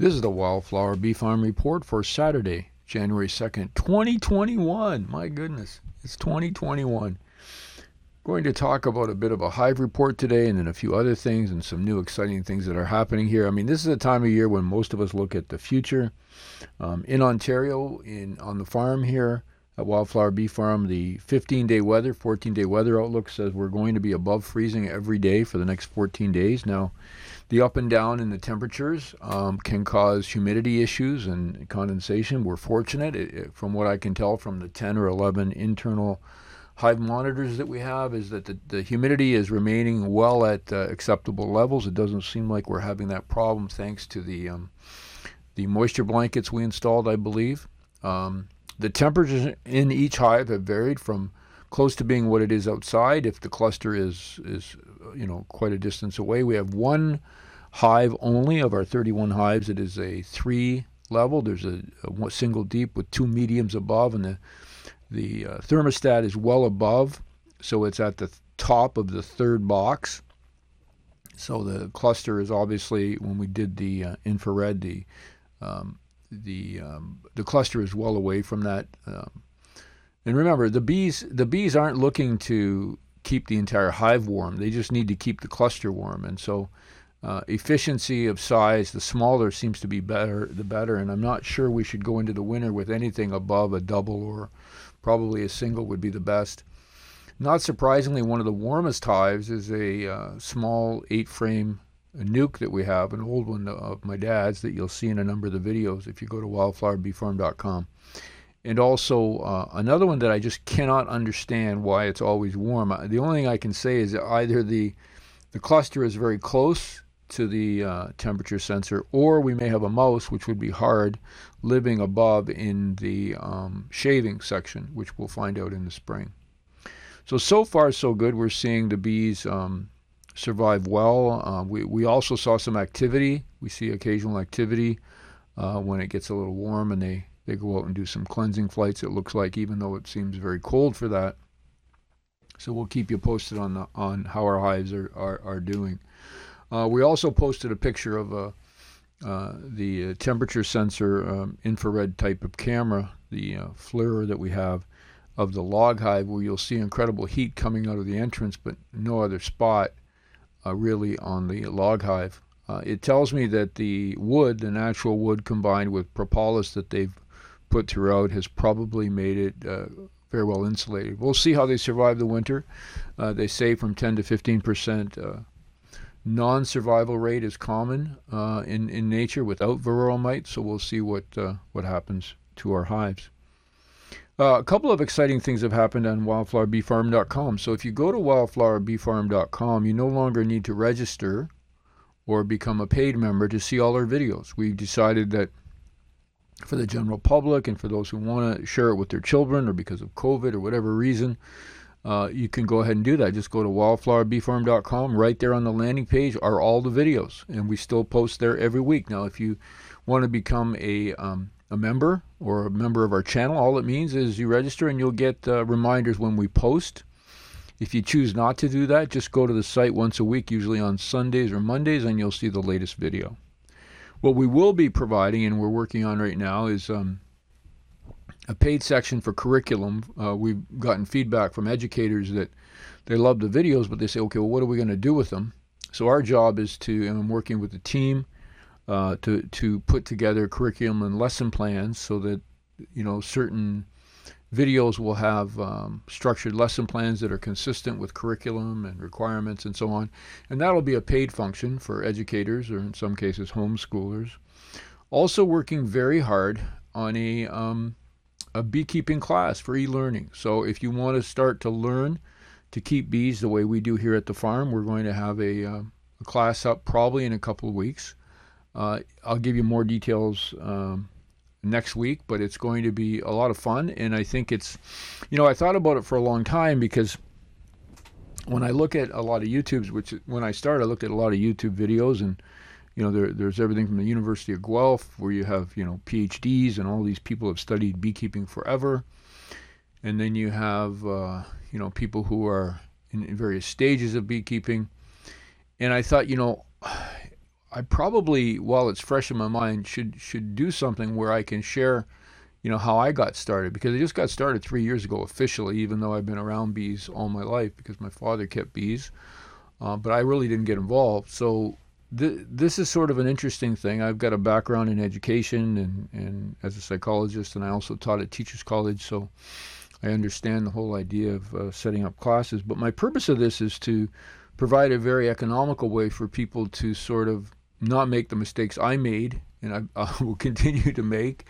This is the Wildflower Bee Farm Report for Saturday, January 2nd, 2021. My goodness, it's 2021. Going to talk about a bit of a hive report today and then a few other things and some new exciting things that are happening here. I mean, this is a time of year when most of us look at the future. Um, in Ontario, in on the farm here at Wildflower Bee Farm, the 15-day weather, 14-day weather outlook says we're going to be above freezing every day for the next 14 days. Now, the up and down in the temperatures um, can cause humidity issues and condensation. We're fortunate, it, it, from what I can tell from the 10 or 11 internal hive monitors that we have, is that the, the humidity is remaining well at uh, acceptable levels. It doesn't seem like we're having that problem thanks to the um, the moisture blankets we installed, I believe. Um, the temperatures in each hive have varied from close to being what it is outside. If the cluster is is you know quite a distance away, we have one hive only of our 31 hives. It is a three level. There's a, a single deep with two mediums above, and the the uh, thermostat is well above, so it's at the top of the third box. So the cluster is obviously when we did the uh, infrared, the um, the um, the cluster is well away from that. Um, and remember, the bees the bees aren't looking to keep the entire hive warm. They just need to keep the cluster warm. And so uh, efficiency of size, the smaller seems to be better, the better. And I'm not sure we should go into the winter with anything above a double or probably a single would be the best. Not surprisingly, one of the warmest hives is a uh, small eight frame nuc that we have, an old one of my dad's that you'll see in a number of the videos if you go to wildflowerbeefarm.com. And also uh, another one that I just cannot understand why it's always warm. Uh, the only thing I can say is either the the cluster is very close to the uh, temperature sensor, or we may have a mouse, which would be hard, living above in the um, shaving section, which we'll find out in the spring. So, so far, so good. We're seeing the bees um, survive well. Uh, we, we also saw some activity. We see occasional activity uh, when it gets a little warm and they, they go out and do some cleansing flights, it looks like, even though it seems very cold for that. So we'll keep you posted on the, on how our hives are, are, are doing. Uh, we also posted a picture of a, uh, the uh, temperature sensor um, infrared type of camera, the uh, FLIR that we have of the log hive, where you'll see incredible heat coming out of the entrance, but no other spot really on the log hive. Uh, it tells me that the wood, the natural wood combined with propolis that they've put throughout, has probably made it very well insulated. We'll see how they survive the winter. they say from 10 to 15 percent non-survival rate is common uh, in in nature without varroa mite. So we'll see what uh, what happens to our hives. Uh, a couple of exciting things have happened on wildflowerbeefarm.com. So if you go to wildflowerbeefarm.com, you no longer need to register or become a paid member to see all our videos. We've decided that for the general public and for those who want to share it with their children or because of COVID or whatever reason, uh, you can go ahead and do that. Just go to wildflowerbeefarm.com. Right there on the landing page are all the videos, and we still post there every week. Now, if you want to become a um, a member or a member of our channel, all it means is you register and you'll get uh, reminders when we post. If you choose not to do that, just go to the site once a week, usually on Sundays or Mondays, and you'll see the latest video. What we will be providing, and we're working on right now, is um, a paid section for curriculum. Uh, we've gotten feedback from educators that they love the videos, but they say, okay, well, what are we going to do with them? So our job is to, and I'm working with the team uh, to to put together curriculum and lesson plans so that you know certain videos will have um, structured lesson plans that are consistent with curriculum and requirements and so on. And that'll be a paid function for educators or in some cases homeschoolers. Also working very hard on a um, a beekeeping class for e-learning. So if you want to start to learn to keep bees the way we do here at the farm, we're going to have a, uh, a class up probably in a couple of weeks. Uh, I'll give you more details um, next week, but it's going to be a lot of fun. And I think it's, you know, I thought about it for a long time because when I look at a lot of YouTubes, which when I started, I looked at a lot of YouTube videos and you know, there, there's everything from the University of Guelph, where you have, you know, PhDs and all these people have studied beekeeping forever. And then you have, uh, you know, people who are in, in, various stages of beekeeping. And I thought, you know, I probably, while it's fresh in my mind, should should do something where I can share, you know, how I got started because I just got started three years ago officially, even though I've been around bees all my life because my father kept bees, uh, but I really didn't get involved. So th- this is sort of an interesting thing. I've got a background in education and and as a psychologist, and I also taught at teachers college, so. I understand the whole idea of uh, setting up classes, but my purpose of this is to provide a very economical way for people to sort of not make the mistakes I made and I, I will continue to make.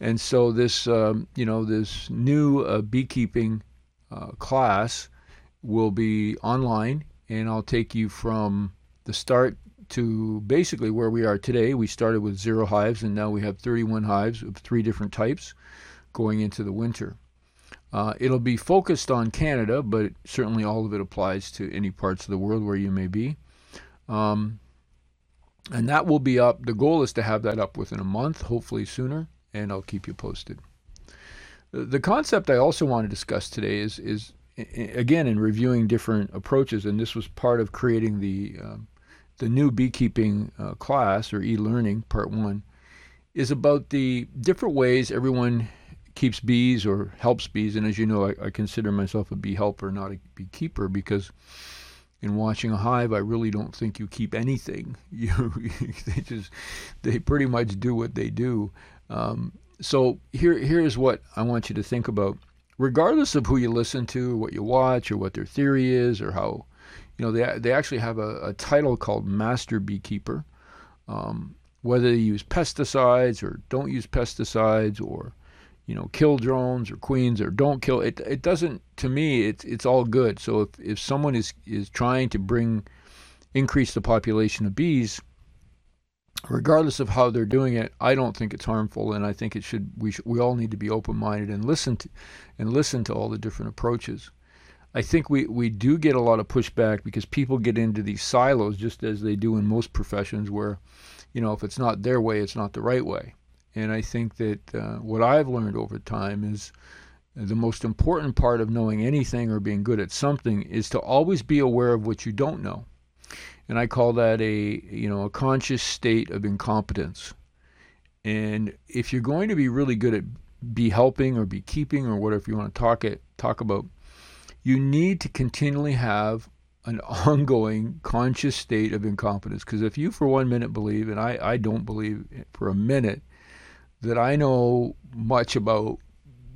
And so this, um, you know, this new uh, beekeeping uh, class will be online, and I'll take you from the start to basically where we are today. We started with zero hives, and now we have 31 hives of three different types going into the winter. Uh, it'll be focused on Canada, but certainly all of it applies to any parts of the world where you may be. Um, and that will be up. The goal is to have that up within a month, hopefully sooner, and I'll keep you posted. The concept I also want to discuss today is is again in reviewing different approaches, and this was part of creating the um, the new beekeeping uh, class or e-learning part one, is about the different ways everyone keeps bees or helps bees. And as you know, I, I consider myself a bee helper, not a beekeeper, because in watching a hive, I really don't think you keep anything. You, they just, they pretty much do what they do. Um, so here, here's what I want you to think about. Regardless of who you listen to, what you watch, or what their theory is, or how, you know, they they actually have a, a title called master beekeeper. Um, whether they use pesticides or don't use pesticides, or you know, kill drones or queens or don't kill it. It doesn't. To me, it's it's all good. So if if someone is is trying to bring increase the population of bees, regardless of how they're doing it, I don't think it's harmful, and I think it should. We should, we all need to be open minded and listen to and listen to all the different approaches. I think we, we do get a lot of pushback because people get into these silos just as they do in most professions where, you know, if it's not their way, it's not the right way. And I think that uh, what I've learned over time is the most important part of knowing anything or being good at something is to always be aware of what you don't know. And I call that a you know a conscious state of incompetence. And if you're going to be really good at be helping or be keeping or whatever you want to talk it talk about, you need to continually have an ongoing conscious state of incompetence. Because if you for one minute believe, and I, I don't believe for a minute, that I know much about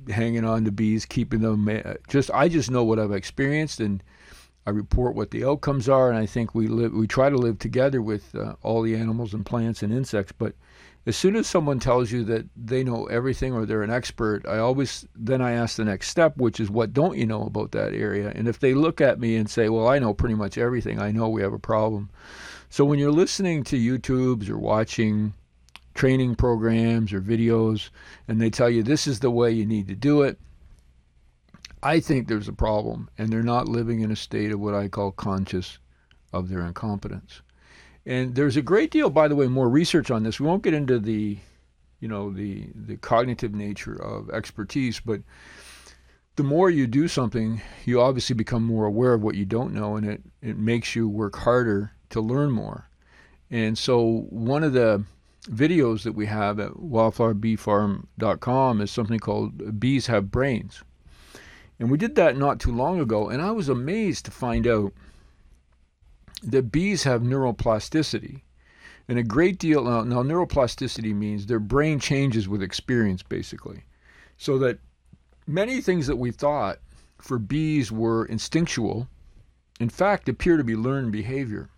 hanging on to bees, keeping them. Just I just know what I've experienced, and I report what the outcomes are. And I think we live, we try to live together with uh, all the animals and plants and insects. But as soon as someone tells you that they know everything or they're an expert, I always then I ask the next step, which is what don't you know about that area? And if they look at me and say, "Well, I know pretty much everything," I know we have a problem. So when you're listening to YouTubes or watching training programs or videos and they tell you this is the way you need to do it, I think there's a problem and they're not living in a state of what I call conscious of their incompetence. And there's a great deal, by the way, more research on this. We won't get into the, you know, the the cognitive nature of expertise, but the more you do something, you obviously become more aware of what you don't know, and it, it makes you work harder to learn more. And so one of the videos that we have at wildflowerbeefarm.com is something called Bees Have Brains. And we did that not too long ago, and I was amazed to find out that bees have neuroplasticity. And a great deal, now, now neuroplasticity means their brain changes with experience, basically. So that many things that we thought for bees were instinctual, in fact, appear to be learned behavior.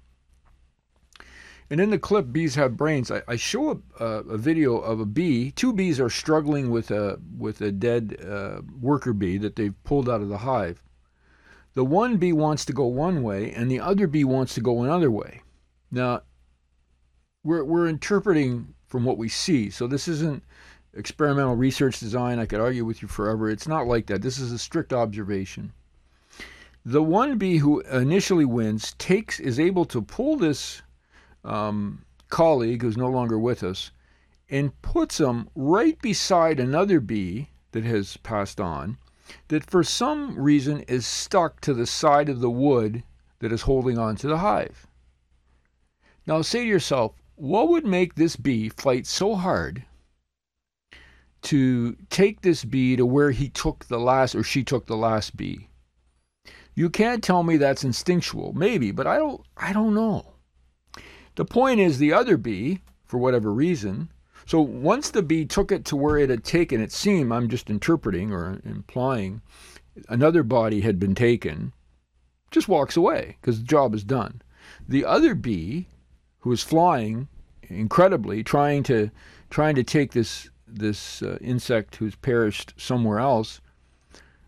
And in the clip, bees have brains. I, I show a, a, video of a bee. Two bees are struggling with a with a dead uh, worker bee that they've pulled out of the hive. The one bee wants to go one way, and the other bee wants to go another way. Now, we're we're interpreting from what we see. So this isn't experimental research design. I could argue with you forever. It's not like that. This is a strict observation. The one bee who initially wins takes is able to pull this um, colleague who's no longer with us and puts him right beside another bee that has passed on that for some reason is stuck to the side of the wood that is holding on to the hive. Now say to yourself, what would make this bee fight so hard to take this bee to where he took the last or she took the last bee? You can't tell me that's instinctual. Maybe, but I don't I don't know. The point is the other bee, for whatever reason, so once the bee took it to where it had taken, it seemed, I'm just interpreting or implying, another body had been taken, just walks away because the job is done. The other bee, who is flying incredibly, trying to trying to take this this uh, insect who's perished somewhere else,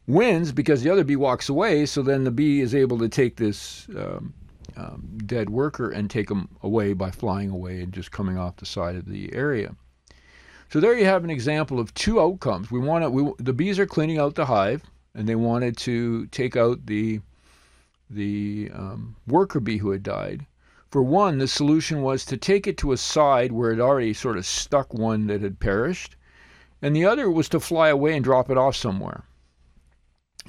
wins because the other bee walks away. So then the bee is able to take this um, um, dead worker and take them away by flying away and just coming off the side of the area. So there you have an example of two outcomes. We want we, the bees are cleaning out the hive, and they wanted to take out the the um, worker bee who had died. For one, the solution was to take it to a side where it already sort of stuck one that had perished, and the other was to fly away and drop it off somewhere.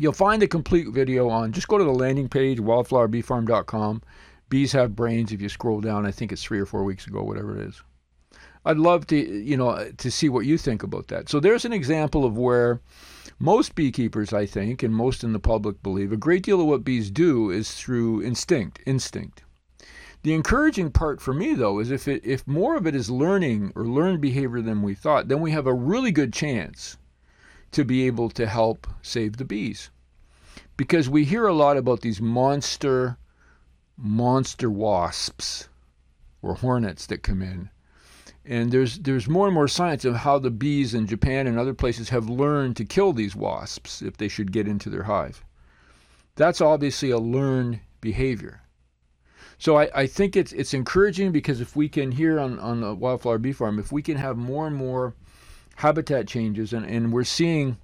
You'll find the complete video on, just go to the landing page, wildflowerbeefarm.com. Bees Have Brains. If you scroll down, I think it's three or four weeks ago, whatever it is. I'd love to, you know, to see what you think about that. So there's an example of where most beekeepers, I think, and most in the public believe, a great deal of what bees do is through instinct. Instinct. The encouraging part for me, though, is if it, if more of it is learning or learned behavior than we thought, then we have a really good chance to be able to help save the bees. Because we hear a lot about these monster, monster wasps or hornets that come in. And there's there's more and more science of how the bees in Japan and other places have learned to kill these wasps if they should get into their hive. That's obviously a learned behavior. So I, I think it's it's encouraging because if we can here on, on the wildflower bee farm, if we can have more and more habitat changes, and, and we're seeing,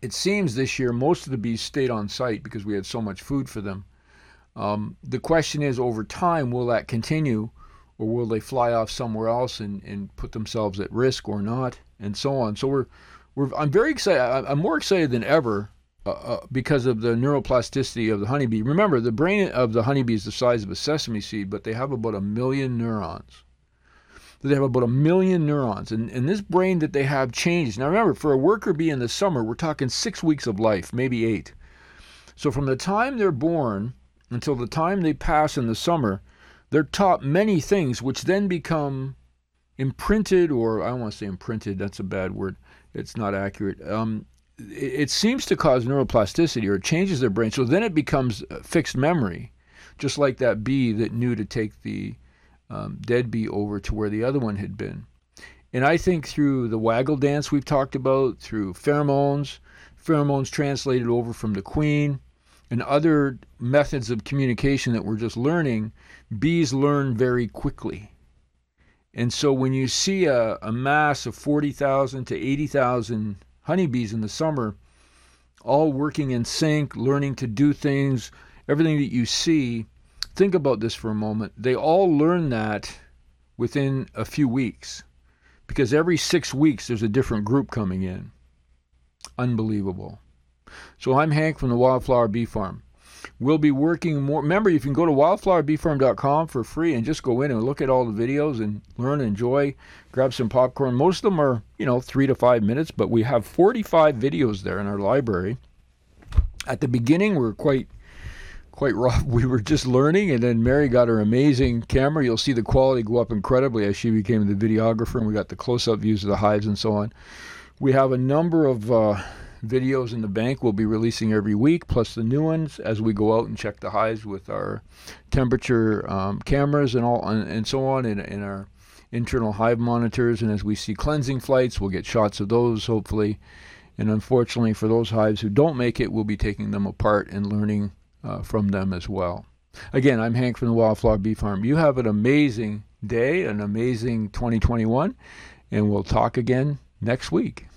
it seems this year, most of the bees stayed on site because we had so much food for them. Um, the question is, over time, will that continue, or will they fly off somewhere else and, and put themselves at risk or not, and so on. So we're, we're I'm very excited. I'm more excited than ever uh, uh, because of the neuroplasticity of the honeybee. Remember, the brain of the honeybee is the size of a sesame seed, but they have about a million neurons they have about a million neurons. And, and this brain that they have changes. Now remember, for a worker bee in the summer, we're talking six weeks of life, maybe eight. So from the time they're born until the time they pass in the summer, they're taught many things which then become imprinted, or I don't want to say imprinted, that's a bad word. It's not accurate. Um, it, it seems to cause neuroplasticity or it changes their brain. So then it becomes fixed memory, just like that bee that knew to take the um, dead bee over to where the other one had been. And I think through the waggle dance we've talked about, through pheromones, pheromones translated over from the queen, and other methods of communication that we're just learning, bees learn very quickly. And so when you see a, a mass of 40,000 to 80,000 honeybees in the summer, all working in sync, learning to do things, everything that you see think about this for a moment. They all learn that within a few weeks because every six weeks there's a different group coming in. Unbelievable. So I'm Hank from the Wildflower Bee Farm. We'll be working more. Remember, you can go to wildflowerbeefarm.com for free and just go in and look at all the videos and learn, enjoy, grab some popcorn. Most of them are, you know, three to five minutes, but we have 45 videos there in our library. At the beginning, we we're quite quite rough. We were just learning, and then Mary got her amazing camera. You'll see the quality go up incredibly as she became the videographer, and we got the close-up views of the hives and so on. We have a number of uh, videos in the bank we'll be releasing every week, plus the new ones as we go out and check the hives with our temperature um, cameras and all, and, and so on, and our internal hive monitors. And as we see cleansing flights, we'll get shots of those hopefully. And unfortunately, for those hives who don't make it, we'll be taking them apart and learning uh, from them as well. Again, I'm Hank from the Wildflower Bee Farm. You have an amazing day, an amazing 2021, and we'll talk again next week.